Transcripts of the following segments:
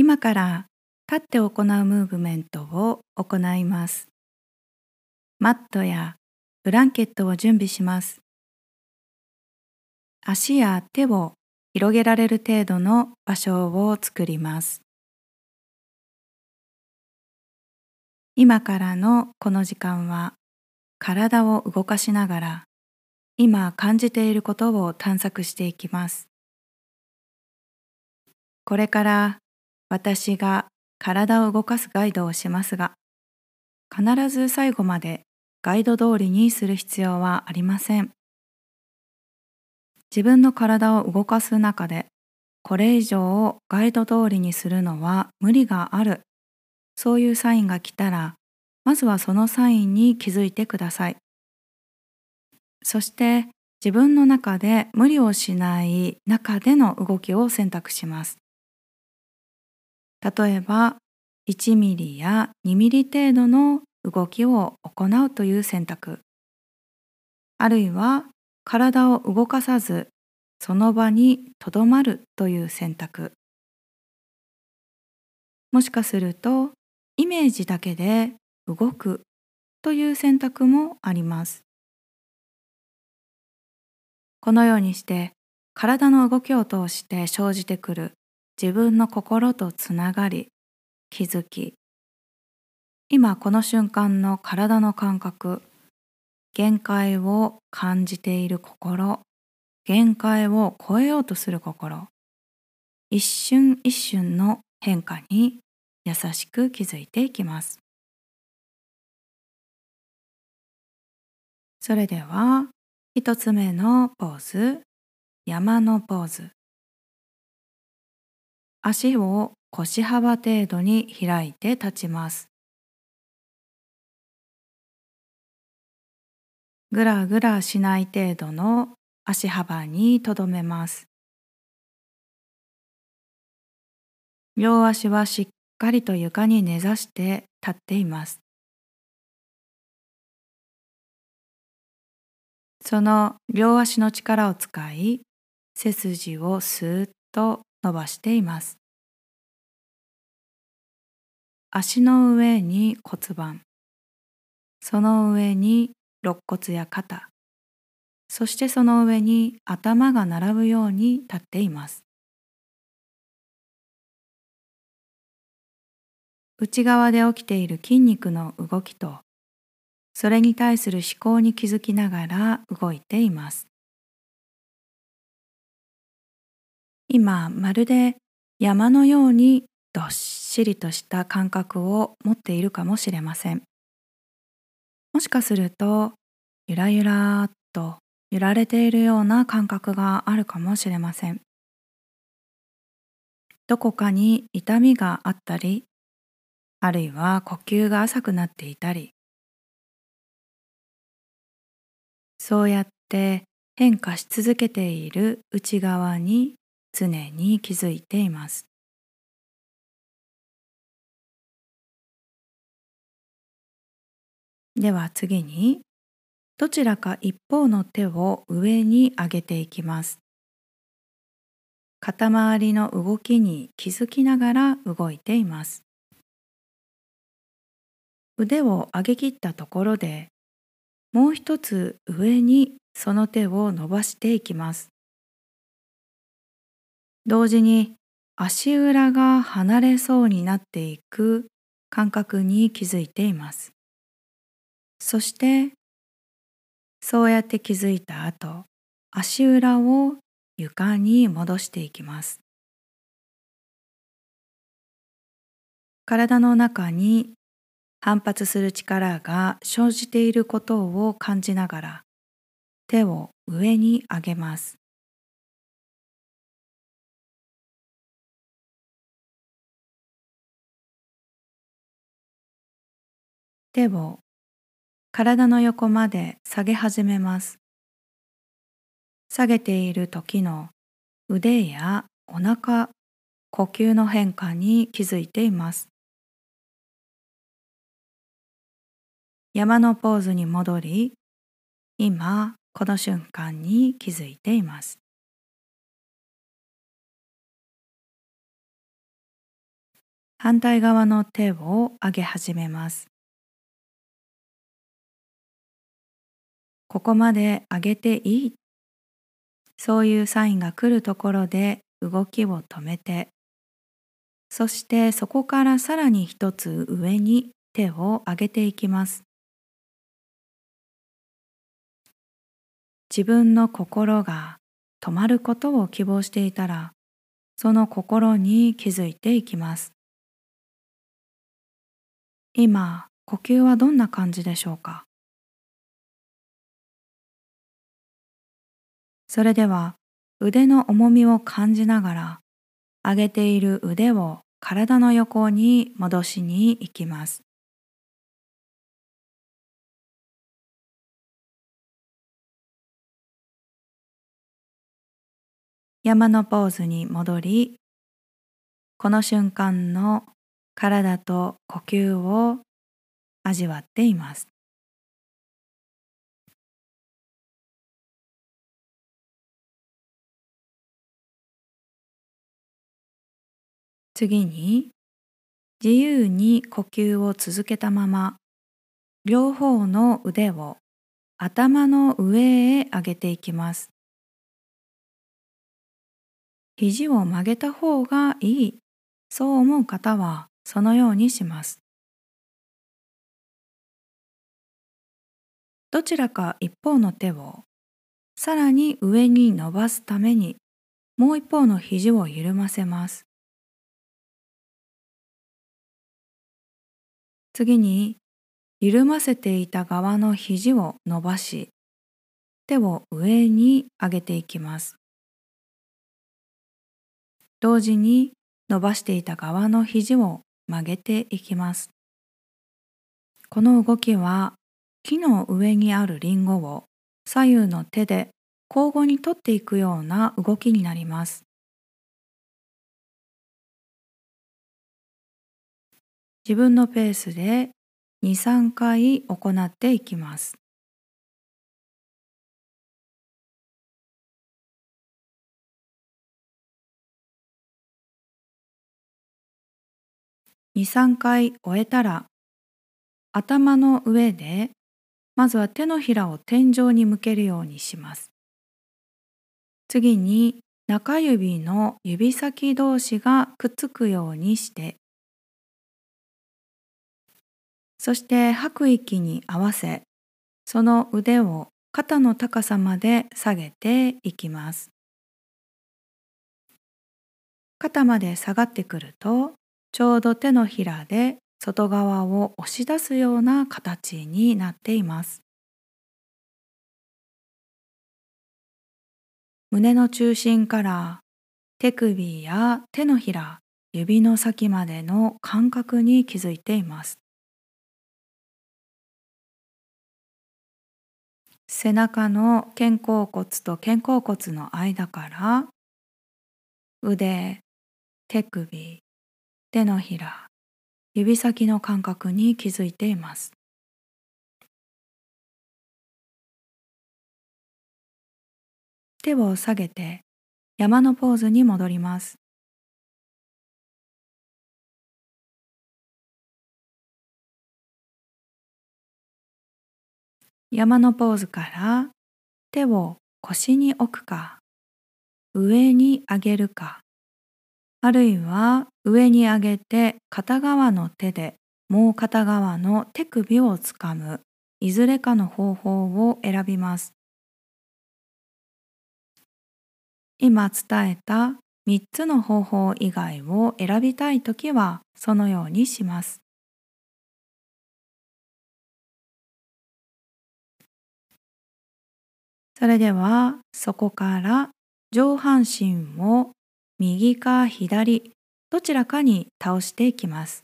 今から立って行うムーブメントを行います。マットやブランケットを準備します。足や手を広げられる程度の場所を作ります。今からのこの時間は体を動かしながら今感じていることを探索していきます。これから私が体を動かすガイドをしますが、必ず最後までガイド通りにする必要はありません。自分の体を動かす中で、これ以上ガイド通りにするのは無理がある。そういうサインが来たら、まずはそのサインに気づいてください。そして自分の中で無理をしない中での動きを選択します。例えば1ミリや2ミリ程度の動きを行うという選択。あるいは体を動かさずその場にとどまるという選択。もしかするとイメージだけで動くという選択もあります。このようにして体の動きを通して生じてくる自分の心とつながり気づき。今この瞬間の体の感覚限界を感じている心限界を超えようとする心。一瞬一瞬の変化に優しく気づいていきます。それでは一つ目のポーズ山のポーズ。足を腰幅程度に開いて立ちます。ぐらぐらしない程度の足幅にとどめます。両足はしっかりと床に根ざして立っています。その両足の力を使い、背筋をスーッと伸ばしています。足の上に骨盤、その上に肋骨や肩、そしてその上に頭が並ぶように立っています。内側で起きている筋肉の動きと、それに対する思考に気づきながら動いています。今まるで山のようにどっしりとした感覚を持っているかもしれません。もしかするとゆらゆらっと揺られているような感覚があるかもしれません。どこかに痛みがあったり、あるいは呼吸が浅くなっていたり、そうやって変化し続けている内側に常に気づいています。では次にどちらか一方の手を上に上げていきます。肩周りの動きに気づきながら動いています。腕を上げきったところでもう一つ上にその手を伸ばしていきます。同時に足裏が離れそうになっていく感覚に気づいています。そしてそうやって気づいた後足裏を床に戻していきます。体の中に反発する力が生じていることを感じながら手を上に上げます。手を体の横まで下げ始めます。下げている時の腕やお腹、呼吸の変化に気づいています。山のポーズに戻り、今この瞬間に気づいています。反対側の手を上げ始めます。ここまで上げていい？そういうサインが来るところで動きを止めて、そしてそこからさらに一つ上に手を上げていきます。自分の心が止まることを希望していたら、その心に気づいていきます。今、呼吸はどんな感じでしょうか？それでは腕の重みを感じながら上げている腕を体の横に戻しに行きます。山のポーズに戻り、この瞬間の体と呼吸を味わっています。次に自由に呼吸を続けたまま両方の腕を頭の上へ上げていきます。肘を曲げた方がいい、そう思う方はそのようにします。どちらか一方の手をさらに上に伸ばすためにもう一方の肘を緩ませます。次に緩ませていた側の肘を伸ばし手を上に上げていきます。同時に伸ばしていた側の肘を曲げていきます。この動きは木の上にあるリンゴを左右の手で交互に取っていくような動きになります。自分のペースで2、3回行っていきます。2、3回終えたら、頭の上で、まずは手のひらを天井に向けるようにします。次に中指の指先同士がくっつくようにして、そして吐く息に合わせ、その腕を肩の高さまで下げていきます。肩まで下がってくると、ちょうど手のひらで外側を押し出すような形になっています。胸の中心から手首や手のひら、指の先までの感覚に気づいています。背中の肩甲骨と肩甲骨の間から腕、手首、手のひら、指先の感覚に気づいています。手を下げて山のポーズに戻ります。山のポーズから手を腰に置くか上に上げるかあるいは上に上げて片側の手でもう片側の手首をつかむいずれかの方法を選びます。今伝えた3つの方法以外を選びたいときはそのようにします。それではそこから上半身を右か左、どちらかに倒していきます。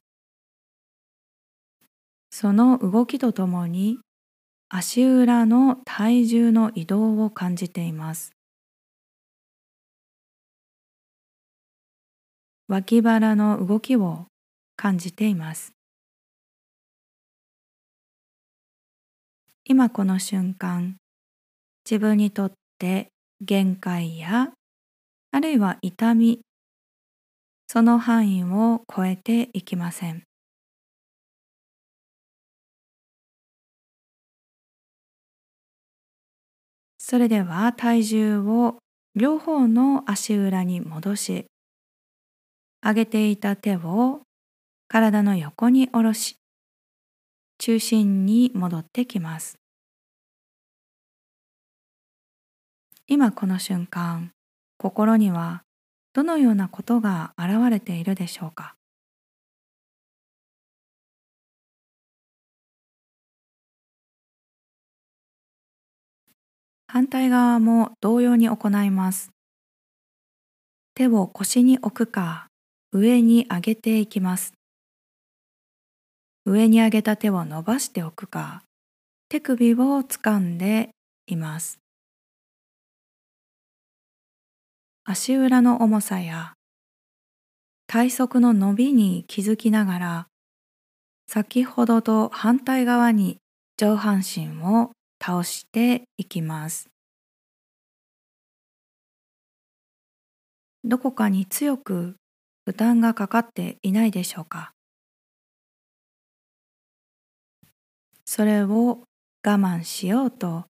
その動きとともに足裏の体重の移動を感じています。脇腹の動きを感じています。今この瞬間、自分にとって限界やあるいは痛み、その範囲を超えていきません。それでは体重を両方の足裏に戻し、上げていた手を体の横に下ろし、中心に戻ってきます。今この瞬間、心にはどのようなことが現れているでしょうか？反対側も同様に行います。手を腰に置くか、上に上げていきます。上に上げた手を伸ばしておくか、手首を掴んでいます。足裏の重さや体側の伸びに気づきながら、先ほどと反対側に上半身を倒していきます。どこかに強く負担がかかっていないでしょうか？それを我慢しようと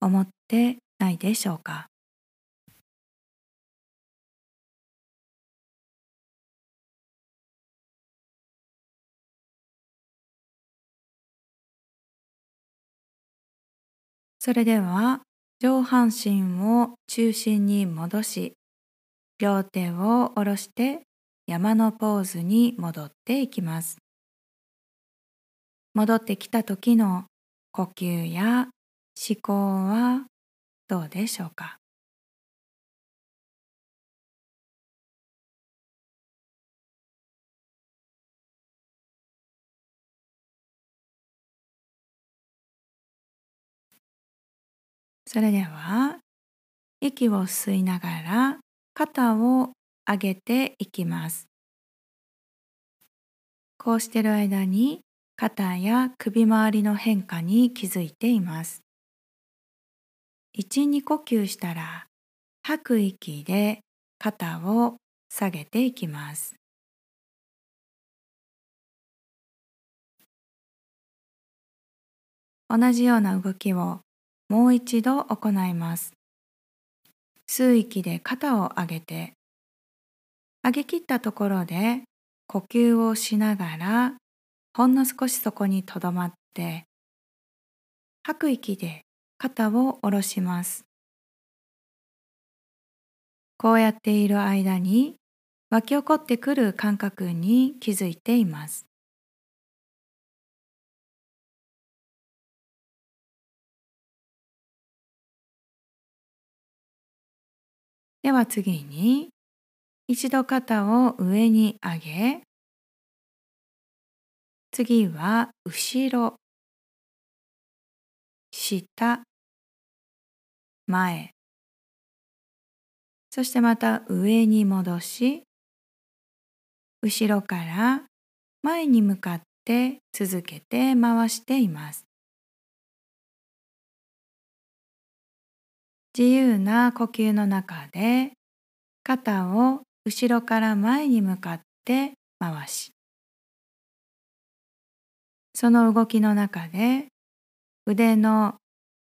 思ってないでしょうか？それでは上半身を中心に戻し両手を下ろして山のポーズに戻っていきます。戻ってきた時の呼吸や思考はどうでしょうか？それでは息を吸いながら肩を上げていきます。こうしている間に肩や首周りの変化に気づいています。1、2呼吸したら吐く息で肩を下げていきます。同じような動きをもう一度行います。吸う息で肩を上げて、上げきったところで呼吸をしながら、ほんの少しそこにとどまって、吐く息で肩を下ろします。こうやっている間に湧き起こってくる感覚に気づいています。では次に一度肩を上に上げ次は後ろ下前そしてまた上に戻し後ろから前に向かって続けて回しています。自由な呼吸の中で肩を後ろから前に向かって回し。その動きの中で腕の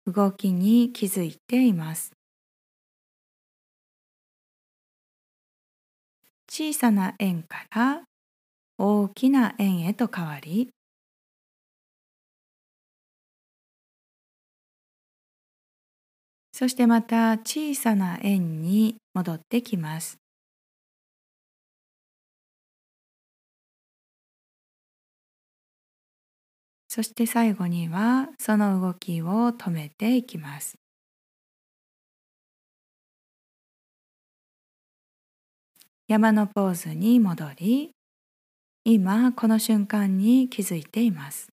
動きに気づいています。小さな円から大きな円へと変わりそしてまた小さな円に戻ってきます。そして最後にはその動きを止めていきます。山のポーズに戻り、今この瞬間に気づいています。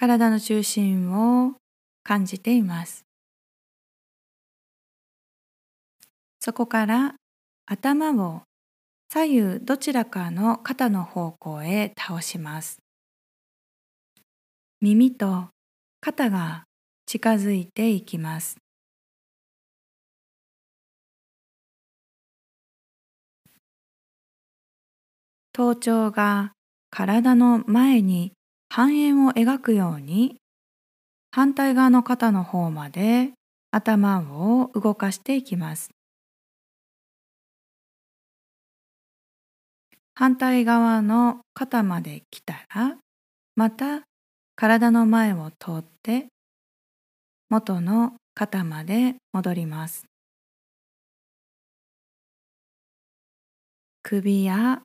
体の中心を感じています。そこから頭を左右どちらかの肩の方向へ倒します。耳と肩が近づいていきます。頭頂が体の前に半円を描くように反対側の肩の方まで頭を動かしていきます。反対側の肩まで来たらまた体の前を通って元の肩まで戻ります。首や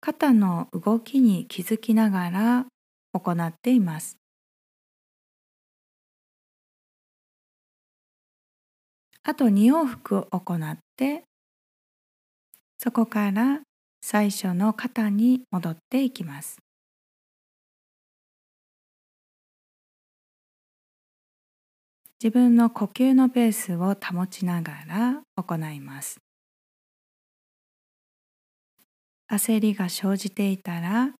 肩の動きに気づきながら行っています。あと2往復行ってそこから最初の肩に戻っていきます。自分の呼吸のペースを保ちながら行います。焦りが生じていたら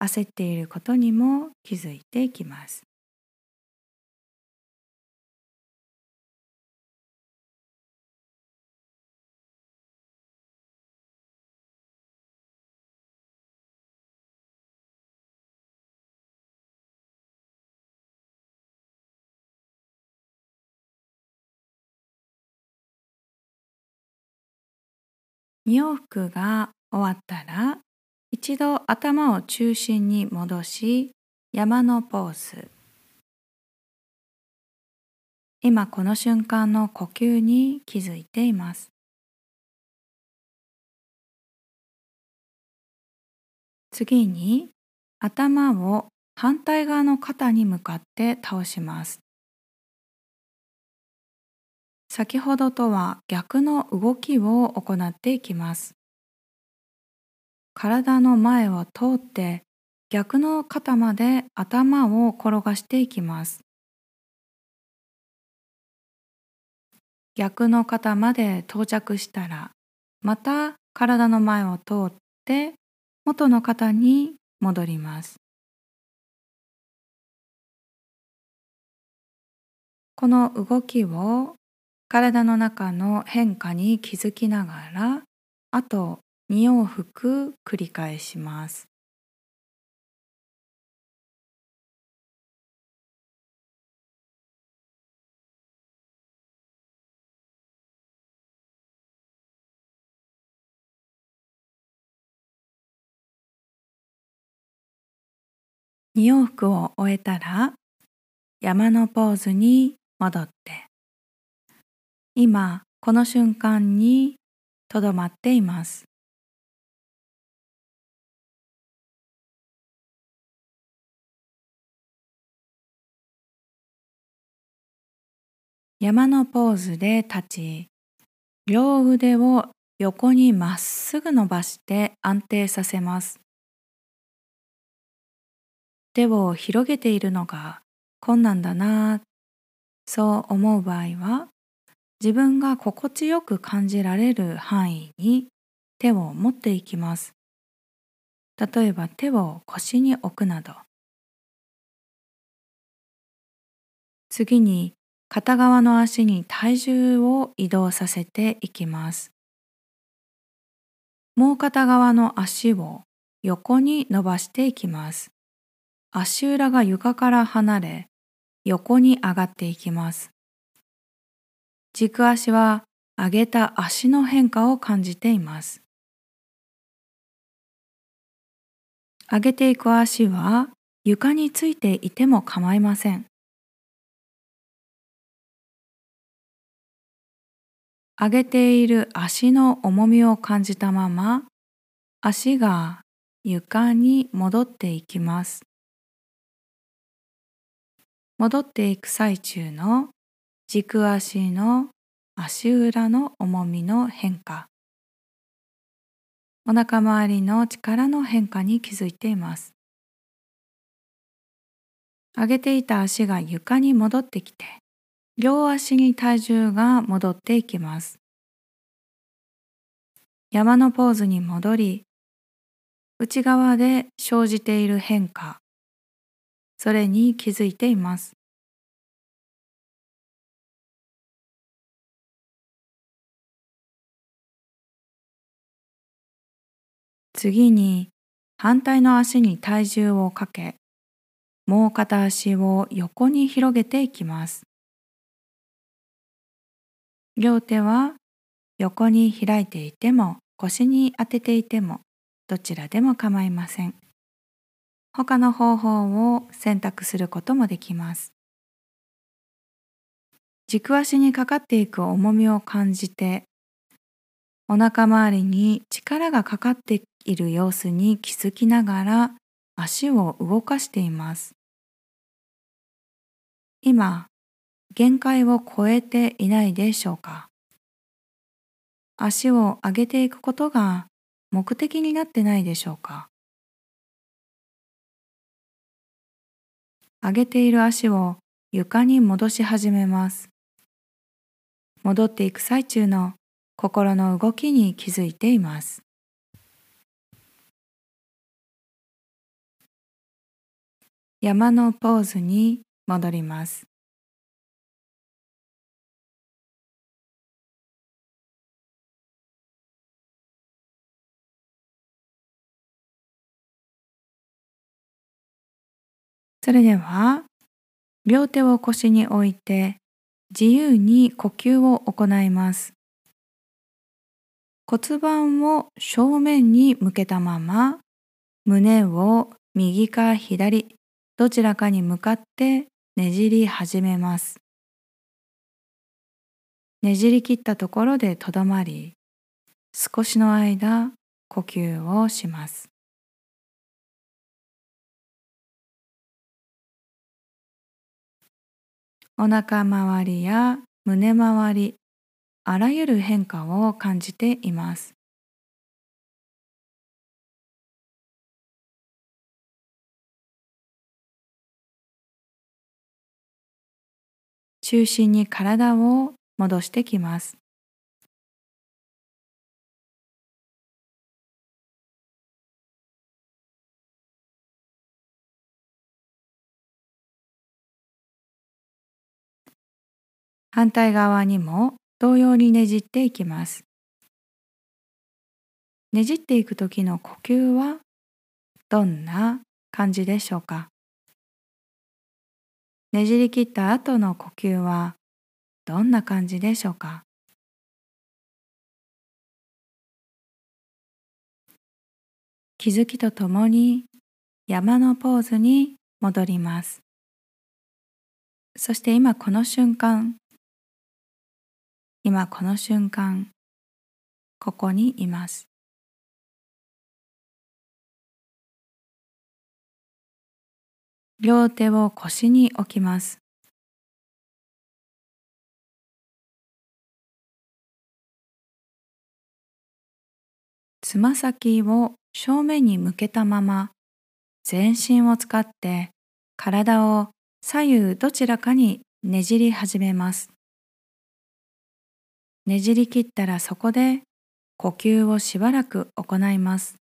焦っていることにも気づいていきます。2往復が終わったら一度頭を中心に戻し山のポーズ。今この瞬間の呼吸に気づいています。次に頭を反対側の肩に向かって倒します。先ほどとは逆の動きを行っていきます。体の前を通って逆の肩まで頭を転がしていきます。逆の肩まで到着したらまた体の前を通って元の肩に戻ります。この動きを体の中の変化に気づきながらあと2往復繰り返します。2往復を終えたら山のポーズに戻って今この瞬間にとどまっています。山のポーズで立ち、両腕を横にまっすぐ伸ばして安定させます。手を広げているのが困難だなそう思う場合は自分が心地よく感じられる範囲に手を持っていきます。例えば手を腰に置くなど。次に片側の足に体重を移動させていきます。もう片側の足を横に伸ばしていきます。足裏が床から離れ、横に上がっていきます。軸足は上げた足の変化を感じています。上げていく足は床についていても構いません。上げている足の重みを感じたまま足が床に戻っていきます。戻っていく最中の軸足の足裏の重みの変化お腹周りの力の変化に気づいています上げていた足が床に戻ってきて両足に体重が戻っていきます山のポーズに戻り内側で生じている変化それに気づいています。次に反対の足に体重をかけ、もう片足を横に広げていきます。両手は横に開いていても腰に当てていてもどちらでも構いません。他の方法を選択することもできます。軸足にかかっていく重みを感じてお腹周りに力がかかっている様子に気づきながら足を動かしています。今、限界を超えていないでしょうか足を上げていくことが目的になってないでしょうか上げている足を床に戻し始めます。戻っていく最中の心の動きに気づいています。山のポーズに戻ります。それでは両手を腰に置いて自由に呼吸を行います。骨盤を正面に向けたまま胸を右か左どちらかに向かってねじり始めます。ねじり切ったところでとどまり少しの間呼吸をします。お腹周りや胸周り、あらゆる変化を感じています。中心に体を戻してきます。反対側にも同様にねじっていきます。ねじっていく時の呼吸はどんな感じでしょうか？ねじり切った後の呼吸はどんな感じでしょうか？気づきとともに山のポーズに戻ります。そして今この瞬間今この瞬間、ここにいます。両手を腰に置きます。つま先を正面に向けたまま全身を使って体を左右どちらかにねじり始めます。ねじり切ったらそこで呼吸をしばらく行います。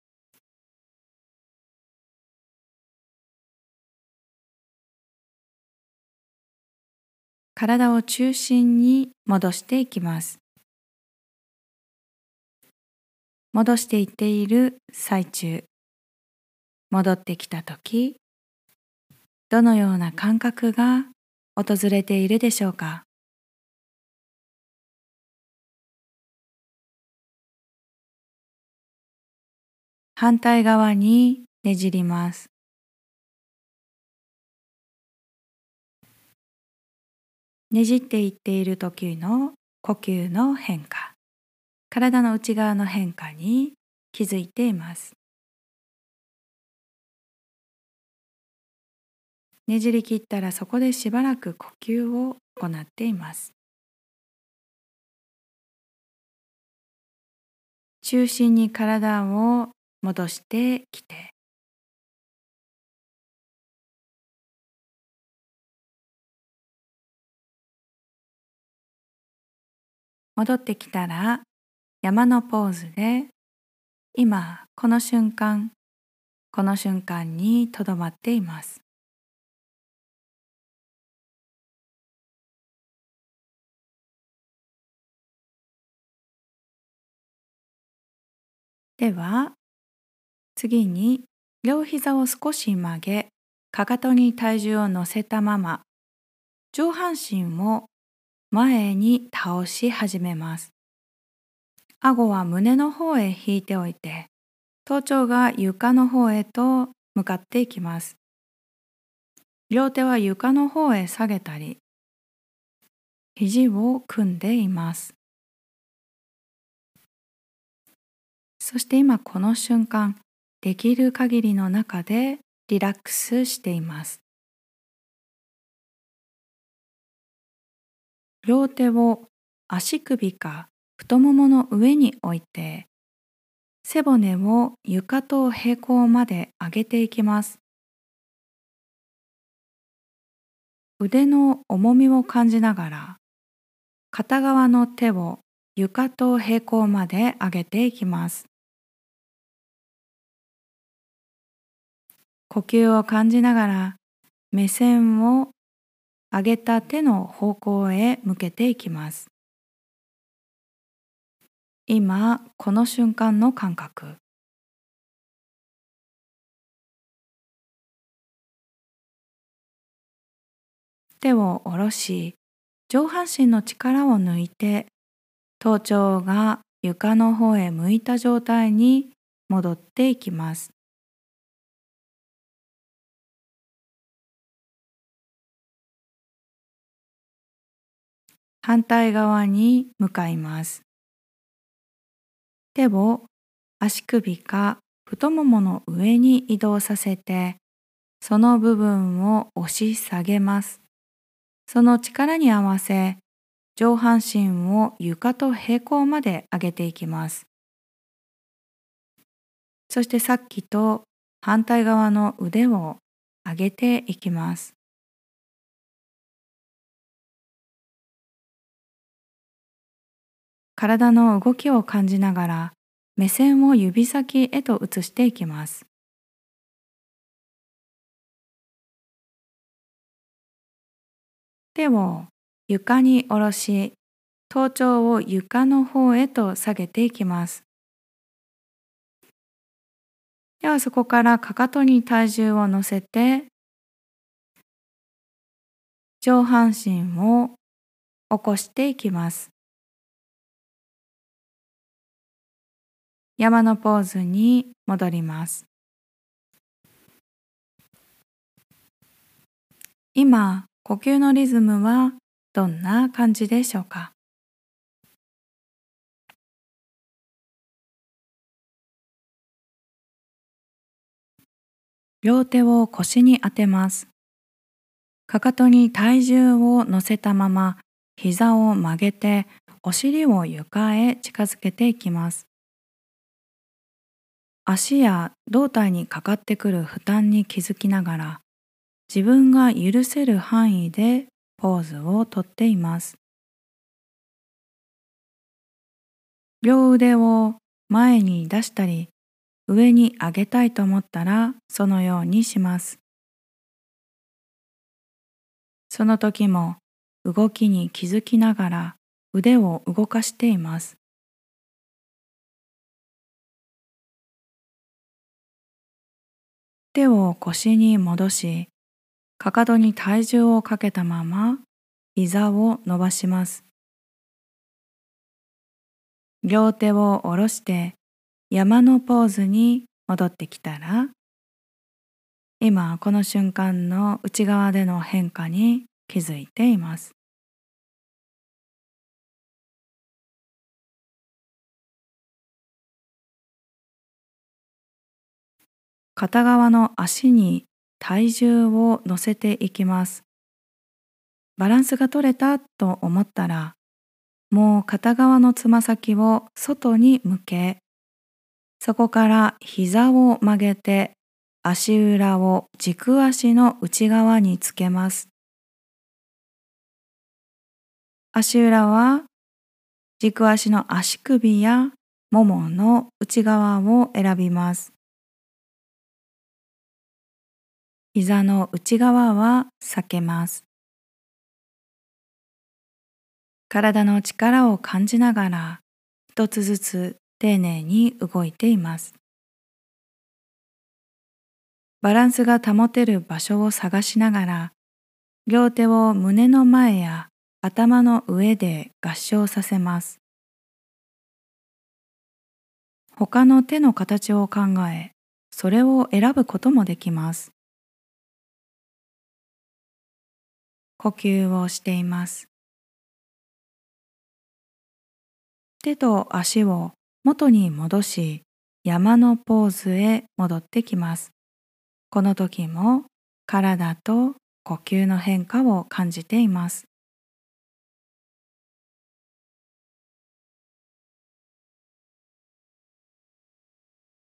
体を中心に戻していきます。戻していっている最中、戻ってきた時、どのような感覚が訪れているでしょうか？反対側にねじります。ねじっていっている時の呼吸の変化、体の内側の変化に気づいています。ねじり切ったらそこでしばらく呼吸を行っています。中心に体を戻してきて戻ってきたら山のポーズで今この瞬間この瞬間にとどまっています。では次に両膝を少し曲げ、かかとに体重を乗せたまま、上半身を前に倒し始めます。顎は胸の方へ引いておいて、頭頂が床の方へと向かっていきます。両手は床の方へ下げたり、肘を組んでいます。そして今この瞬間、できる限りの中でリラックスしています。両手を足首か太ももの上に置いて、背骨を床と平行まで上げていきます。腕の重みを感じながら、片側の手を床と平行まで上げていきます。呼吸を感じながら目線を上げた手の方向へ向けていきます。今、この瞬間の感覚。手を下ろし、上半身の力を抜いて、頭頂が床の方へ向いた状態に戻っていきます。反対側に向かいます。手を足首か太ももの上に移動させて、その部分を押し下げます。その力に合わせ、上半身を床と平行まで上げていきます。そしてさっきと反対側の腕を上げていきます。体の動きを感じながら目線を指先へと移していきます。手を床に下ろし、頭頂を床の方へと下げていきます。ではそこからかかとに体重を乗せて、上半身を起こしていきます。山のポーズに戻ります。今、呼吸のリズムはどんな感じでしょうか？両手を腰に当てます。かかとに体重を乗せたまま膝を曲げてお尻を床へ近づけていきます。足や胴体にかかってくる負担に気づきながら自分が許せる範囲でポーズをとっています。両腕を前に出したり上に上げたいと思ったらそのようにします。その時も動きに気づきながら腕を動かしています。手を腰に戻し、かかとに体重をかけたまま膝を伸ばします。両手を下ろして山のポーズに戻ってきたら、今この瞬間の内側での変化に気づいています。片側の足に体重を乗せていきます。バランスが取れたと思ったら、もう片側のつま先を外に向け、そこから膝を曲げて足裏を軸足の内側につけます。足裏は軸足の足首やももの内側を選びます。膝の内側は避けます。体の力を感じながら一つずつ丁寧に動いています。バランスが保てる場所を探しながら、両手を胸の前や頭の上で合掌させます。他の手の形を考え、それを選ぶこともできます。呼吸をしています。手と足を元に戻し、山のポーズへ戻ってきます。この時も体と呼吸の変化を感じています。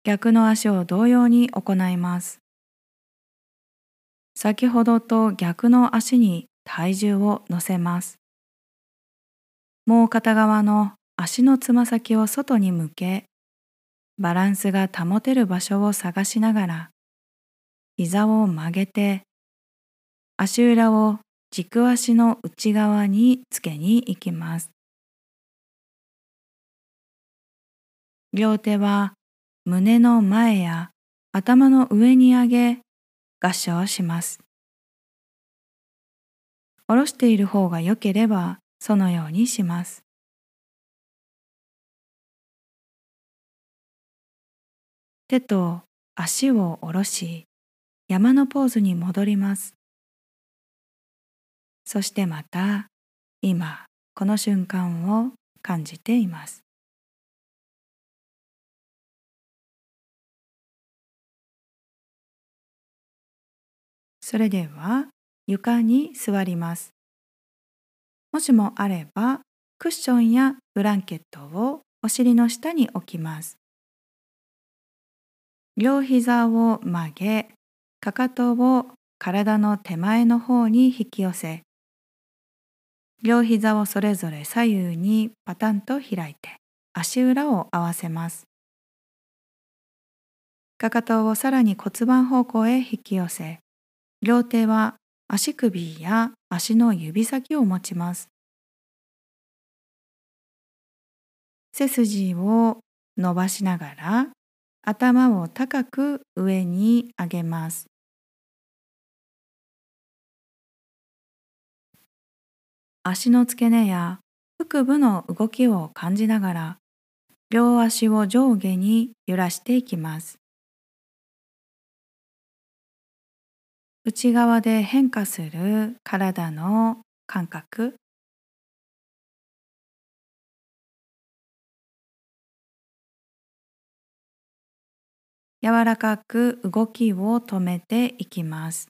逆の足を同様に行います。先ほどと逆の足に体重を乗せます。もう片側の足のつま先を外に向け、バランスが保てる場所を探しながら、膝を曲げて、足裏を軸足の内側につけに行きます。両手は胸の前や頭の上に上げ合掌します。下ろしている方が良ければそのようにします。手と足を下ろし山のポーズに戻ります。そしてまた今この瞬間を感じています。それでは床に座ります。もしもあればクッションやブランケットをお尻の下に置きます。両膝を曲げ、かかとを体の手前の方に引き寄せ、両膝をそれぞれ左右にパタンと開いて足裏を合わせます。かかとをさらに骨盤方向へ引き寄せ、両手は足首や足の指先を持ちます。背筋を伸ばしながら頭を高く上に上げます。足の付け根や腹部の動きを感じながら両足を上下に揺らしていきます。内側で変化する体の感覚柔らかく動きを止めていきます。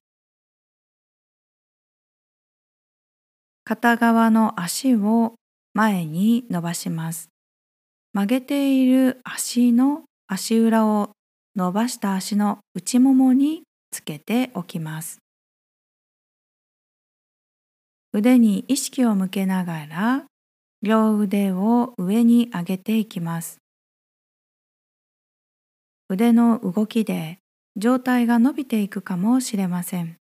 片側の足を前に伸ばします。曲げている足の足裏を伸ばした足の内ももにつけておきます。腕に意識を向けながら両腕を上に上げていきます。腕の動きで状態が伸びていくかもしれません。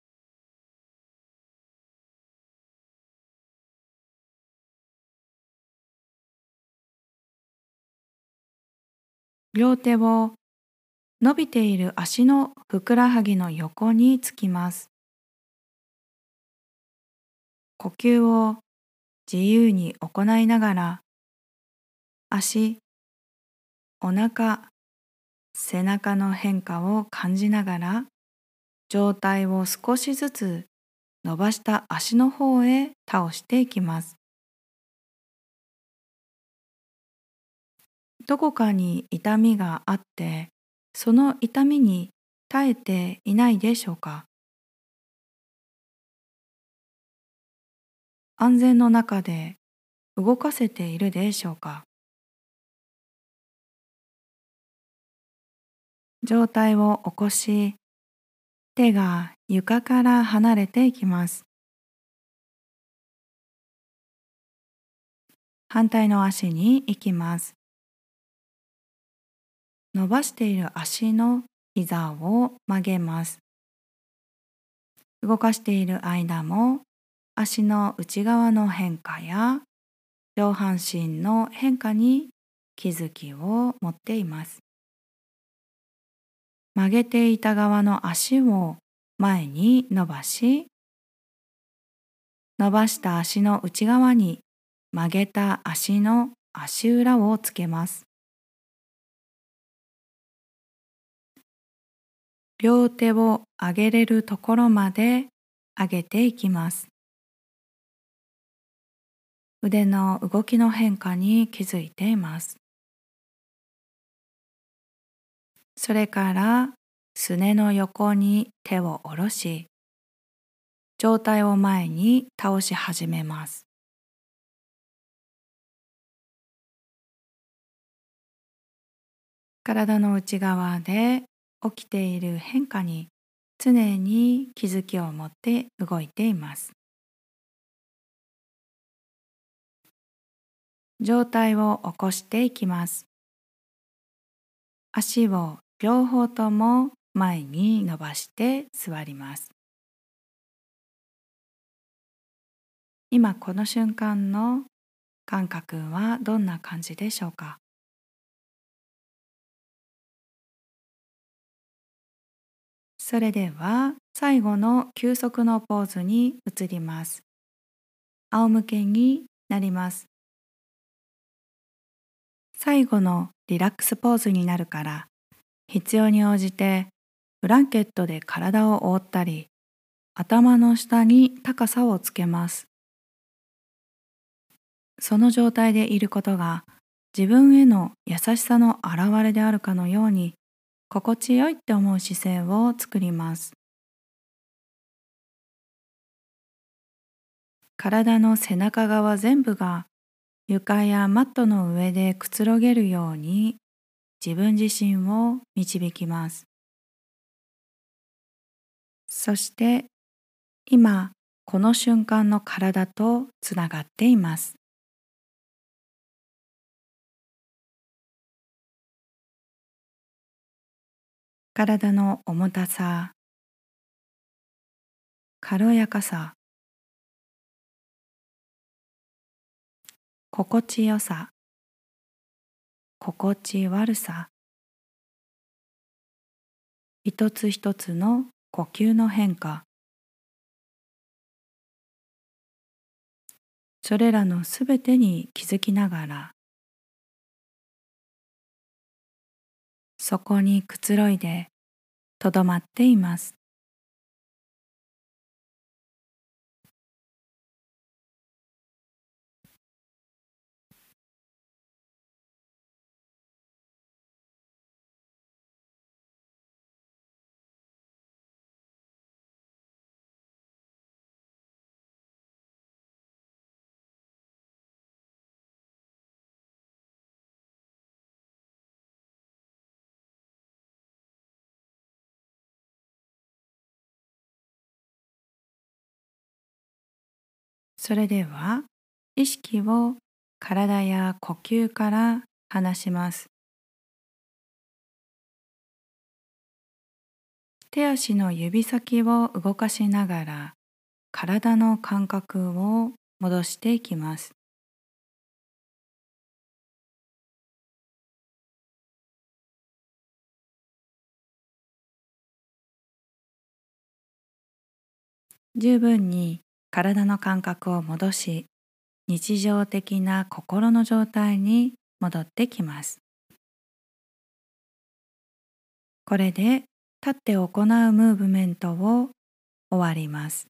両手を伸びている足のふくらはぎの横につきます。呼吸を自由に行いながら足、お腹、背中の変化を感じながら上体を少しずつ伸ばした足の方へ倒していきます。どこかに痛みがあってその痛みに耐えていないでしょうか？安全の中で動かせているでしょうか？上体を起こし手が床から離れていきます。反対の足に行きます。伸ばしている足の膝を曲げます。動かしている間も足の内側の変化や上半身の変化に気づきを持っています。曲げていた側の足を前に伸ばし、伸ばした足の内側に曲げた足の足裏をつけます。両手を上げれるところまで上げていきます。腕の動きの変化に気づいています。それからすねの横に手を下ろし、上体を前に倒し始めます。体の内側で起きている変化に常に気づきを持って動いています。上体を起こしていきます。足を両方とも前に伸ばして座ります。今この瞬間の感覚はどんな感じでしょうか？それでは最後の休息のポーズに移ります。仰向けになります。最後のリラックスポーズになるから必要に応じてブランケットで体を覆ったり頭の下に高さをつけます。その状態でいることが自分への優しさの表れであるかのように心地よいって思う姿勢を作ります。体の背中側全部が床やマットの上でくつろげるように自分自身を導きます。そして今この瞬間の体とつながっています。体の重たさ、軽やかさ、心地よさ、心地悪さ、一つ一つの呼吸の変化、それらのすべてに気づきながら、そこにくつろいでとどまっています。それでは意識を体や呼吸から離します。手足の指先を動かしながら体の感覚を戻していきます。十分に体の感覚を戻し日常的な心の状態に戻ってきます。これで立って行うムーブメントを終わります。